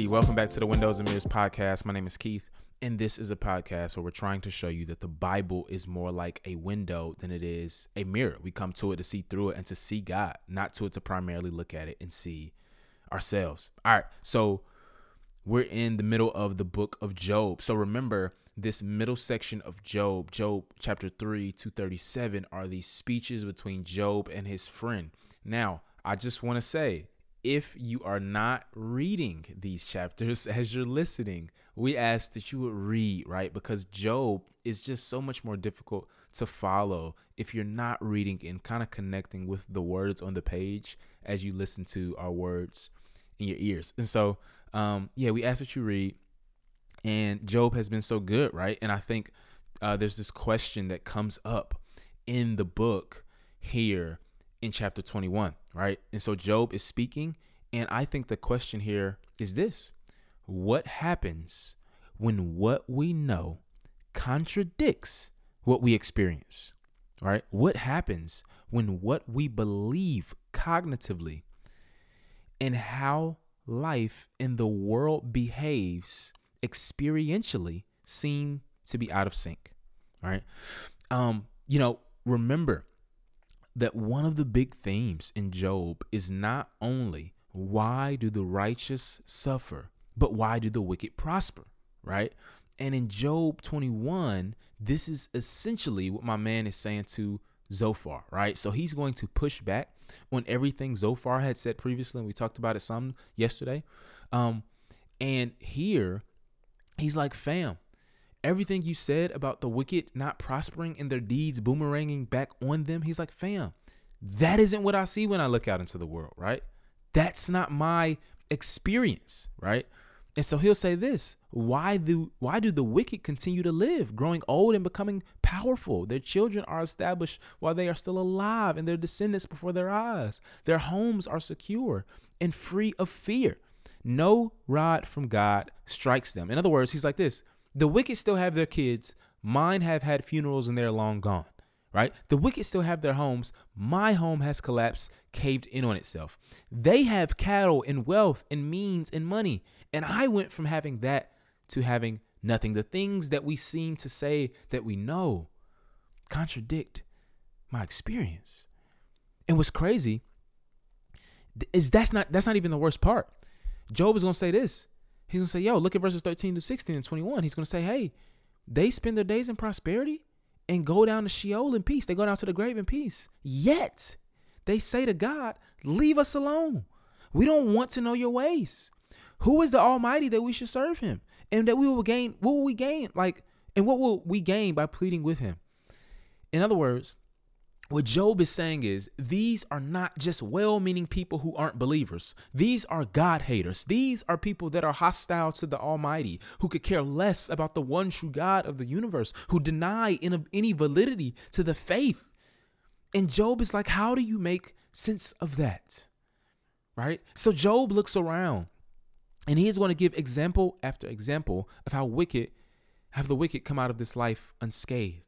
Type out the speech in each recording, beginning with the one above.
360. Welcome back to the Windows and Mirrors podcast. My name is Keith, and this is a podcast where we're trying to show you that the Bible is more like a window than it is a mirror. We come to it to see through it and to see God, not to it to primarily look at it and see ourselves. All right, so we're in the middle of the book of Job. So remember, this middle section of Job, Job chapter 3 to 37, are these speeches between Job and his friend. Now, I just want to say, if you are not reading these chapters as you're listening, we ask that you would read, right? Because Job is just so much more difficult to follow if you're not reading and kind of connecting with the words on the page as you listen to our words in your ears. And so, um, yeah, we ask that you read. And Job has been so good, right? And I think uh, there's this question that comes up in the book here in chapter 21, right? And so Job is speaking. And I think the question here is this What happens when what we know contradicts what we experience, right? What happens when what we believe cognitively and how life in the world behaves experientially seem to be out of sync, right? Um, you know, remember that one of the big themes in Job is not only why do the righteous suffer, but why do the wicked prosper, right? And in Job 21, this is essentially what my man is saying to Zophar, right? So he's going to push back on everything Zophar had said previously, and we talked about it some yesterday. Um, and here he's like, fam, everything you said about the wicked not prospering and their deeds boomeranging back on them, he's like, fam, that isn't what I see when I look out into the world, right? That's not my experience, right? And so he'll say this why do why do the wicked continue to live, growing old and becoming powerful? Their children are established while they are still alive, and their descendants before their eyes. Their homes are secure and free of fear. No rod from God strikes them. In other words, he's like this the wicked still have their kids, mine have had funerals and they're long gone right? The wicked still have their homes. My home has collapsed, caved in on itself. They have cattle and wealth and means and money. And I went from having that to having nothing. The things that we seem to say that we know contradict my experience. And what's crazy is that's not that's not even the worst part. Job is gonna say this. He's gonna say, yo, look at verses 13 to 16 and 21. He's gonna say, hey, they spend their days in prosperity and go down to Sheol in peace. They go down to the grave in peace. Yet they say to God, Leave us alone. We don't want to know your ways. Who is the Almighty that we should serve him? And that we will gain, what will we gain? Like, and what will we gain by pleading with him? In other words, what Job is saying is these are not just well meaning people who aren't believers. These are God haters. These are people that are hostile to the Almighty, who could care less about the one true God of the universe, who deny any validity to the faith. And Job is like, how do you make sense of that? Right? So Job looks around and he is going to give example after example of how wicked have the wicked come out of this life unscathed.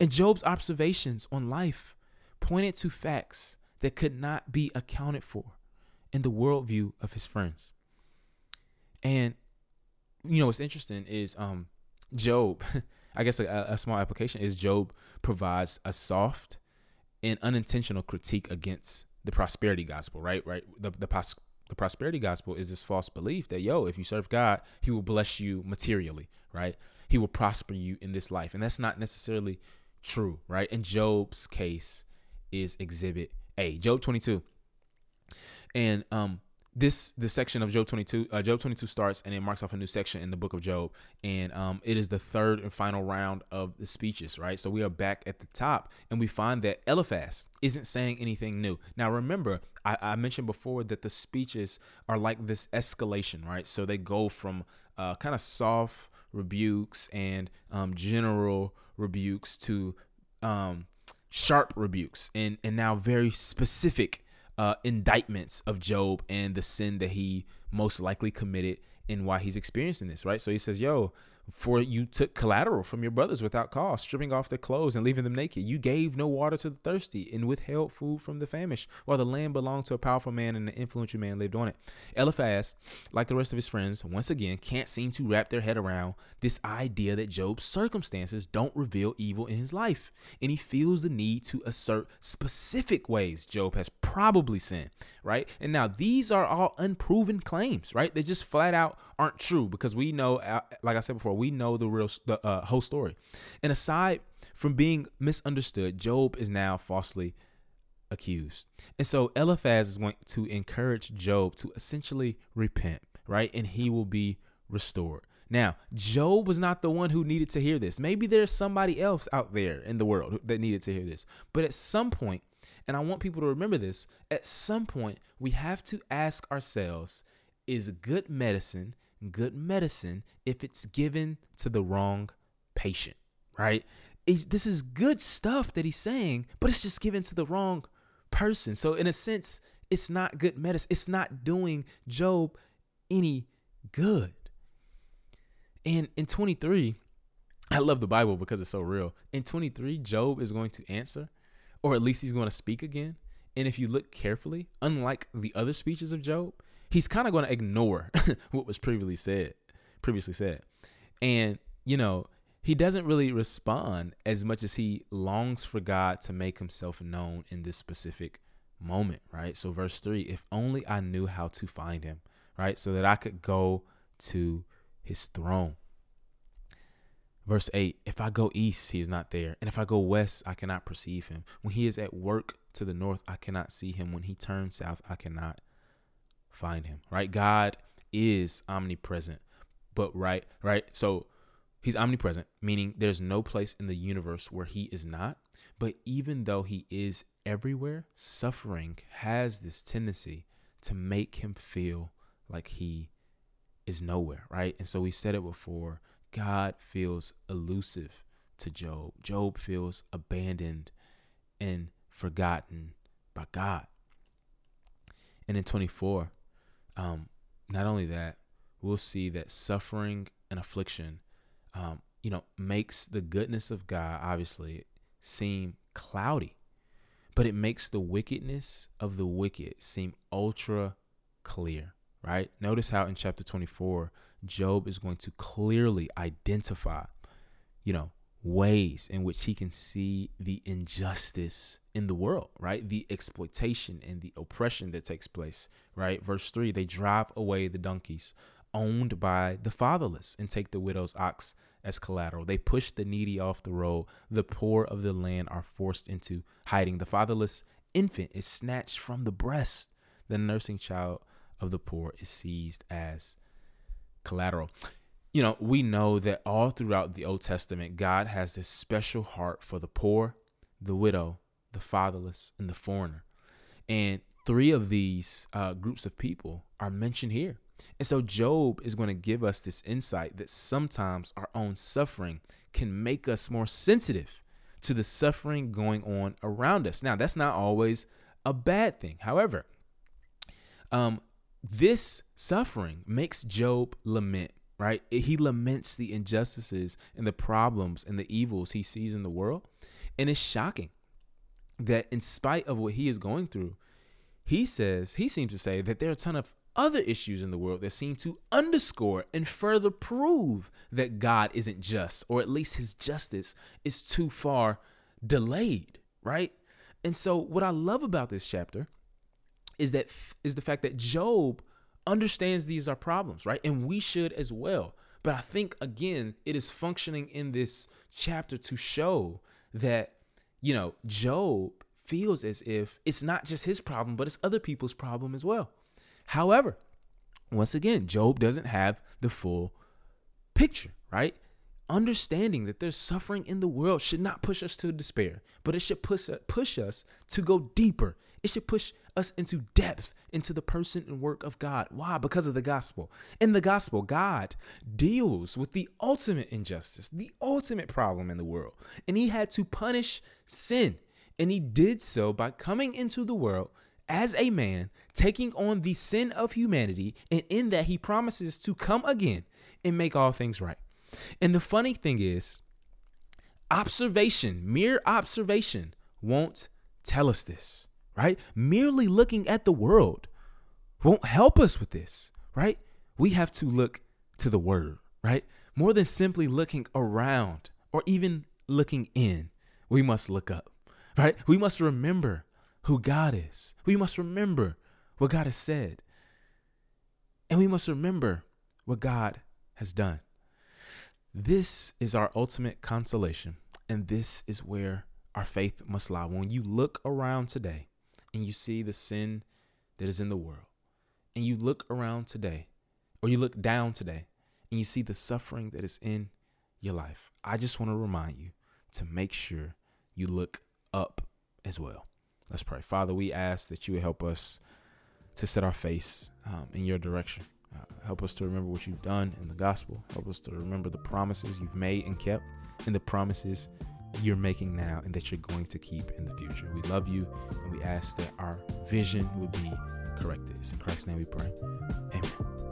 And Job's observations on life pointed to facts that could not be accounted for in the worldview of his friends. And you know what's interesting is um Job, I guess a, a small application is Job provides a soft and unintentional critique against the prosperity gospel, right? Right. The the pos- the prosperity gospel is this false belief that yo, if you serve God, He will bless you materially, right? He will prosper you in this life, and that's not necessarily true, right? And Job's case is exhibit A, Job 22. And um this this section of Job 22 uh, Job 22 starts and it marks off a new section in the book of Job and um it is the third and final round of the speeches right so we are back at the top and we find that Eliphaz isn't saying anything new now remember I, I mentioned before that the speeches are like this escalation right so they go from uh, kind of soft rebukes and um, general rebukes to um, sharp rebukes and and now very specific uh, indictments of Job and the sin that he most likely committed and why he's experiencing this, right? So he says, "Yo, For you took collateral from your brothers without cause, stripping off their clothes and leaving them naked. You gave no water to the thirsty and withheld food from the famished, while the land belonged to a powerful man and an influential man lived on it. Eliphaz, like the rest of his friends, once again can't seem to wrap their head around this idea that Job's circumstances don't reveal evil in his life. And he feels the need to assert specific ways Job has probably sinned, right? And now these are all unproven claims, right? They're just flat out aren't true because we know, uh, like I said before, we know the real the uh, whole story. And aside from being misunderstood, Job is now falsely accused. And so Eliphaz is going to encourage Job to essentially repent, right? And he will be restored. Now, Job was not the one who needed to hear this. Maybe there's somebody else out there in the world that needed to hear this. But at some point, and I want people to remember this, at some point, we have to ask ourselves is good medicine good medicine if it's given to the wrong patient, right? This is good stuff that he's saying, but it's just given to the wrong person. So, in a sense, it's not good medicine. It's not doing Job any good. And in 23, I love the Bible because it's so real. In 23, Job is going to answer, or at least he's going to speak again. And if you look carefully, unlike the other speeches of Job, he's kind of going to ignore what was previously said, previously said. And, you know, he doesn't really respond as much as he longs for God to make himself known in this specific moment, right? So verse 3, if only I knew how to find him, right? So that I could go to his throne. Verse 8 If I go east, he is not there. And if I go west, I cannot perceive him. When he is at work to the north, I cannot see him. When he turns south, I cannot find him. Right? God is omnipresent. But right, right? So he's omnipresent, meaning there's no place in the universe where he is not. But even though he is everywhere, suffering has this tendency to make him feel like he is nowhere, right? And so we said it before God feels elusive to Job. Job feels abandoned and forgotten by God. And in 24, um, not only that, we'll see that suffering and affliction, um, you know, makes the goodness of God obviously seem cloudy, but it makes the wickedness of the wicked seem ultra clear right? Notice how in chapter 24, Job is going to clearly identify, you know, ways in which he can see the injustice in the world, right? The exploitation and the oppression that takes place, right? Verse 3 they drive away the donkeys owned by the fatherless and take the widow's ox as collateral. They push the needy off the road. The poor of the land are forced into hiding. The fatherless infant is snatched from the breast. The nursing child of the poor is seized as collateral. You know, we know that all throughout the Old Testament, God has this special heart for the poor, the widow, the fatherless, and the foreigner. And three of these uh, groups of people are mentioned here. And so Job is going to give us this insight that sometimes our own suffering can make us more sensitive to the suffering going on around us. Now, that's not always a bad thing. However, um, this suffering makes Job lament, right? He laments the injustices and the problems and the evils he sees in the world. And it's shocking that, in spite of what he is going through, he says, he seems to say that there are a ton of other issues in the world that seem to underscore and further prove that God isn't just, or at least his justice is too far delayed, right? And so, what I love about this chapter is that is the fact that Job understands these are problems, right? And we should as well. But I think again, it is functioning in this chapter to show that you know, Job feels as if it's not just his problem, but it's other people's problem as well. However, once again, Job doesn't have the full picture, right? Understanding that there's suffering in the world should not push us to despair, but it should push push us to go deeper. It should push us into depth into the person and work of God. Why? Because of the gospel. In the gospel, God deals with the ultimate injustice, the ultimate problem in the world, and he had to punish sin. And he did so by coming into the world as a man, taking on the sin of humanity, and in that he promises to come again and make all things right. And the funny thing is, observation, mere observation, won't tell us this, right? Merely looking at the world won't help us with this, right? We have to look to the word, right? More than simply looking around or even looking in, we must look up, right? We must remember who God is. We must remember what God has said. And we must remember what God has done. This is our ultimate consolation. And this is where our faith must lie. When you look around today and you see the sin that is in the world, and you look around today, or you look down today, and you see the suffering that is in your life, I just want to remind you to make sure you look up as well. Let's pray. Father, we ask that you help us to set our face um, in your direction. Uh, help us to remember what you've done in the gospel. Help us to remember the promises you've made and kept, and the promises you're making now and that you're going to keep in the future. We love you, and we ask that our vision would be corrected. It's in Christ's name we pray. Amen.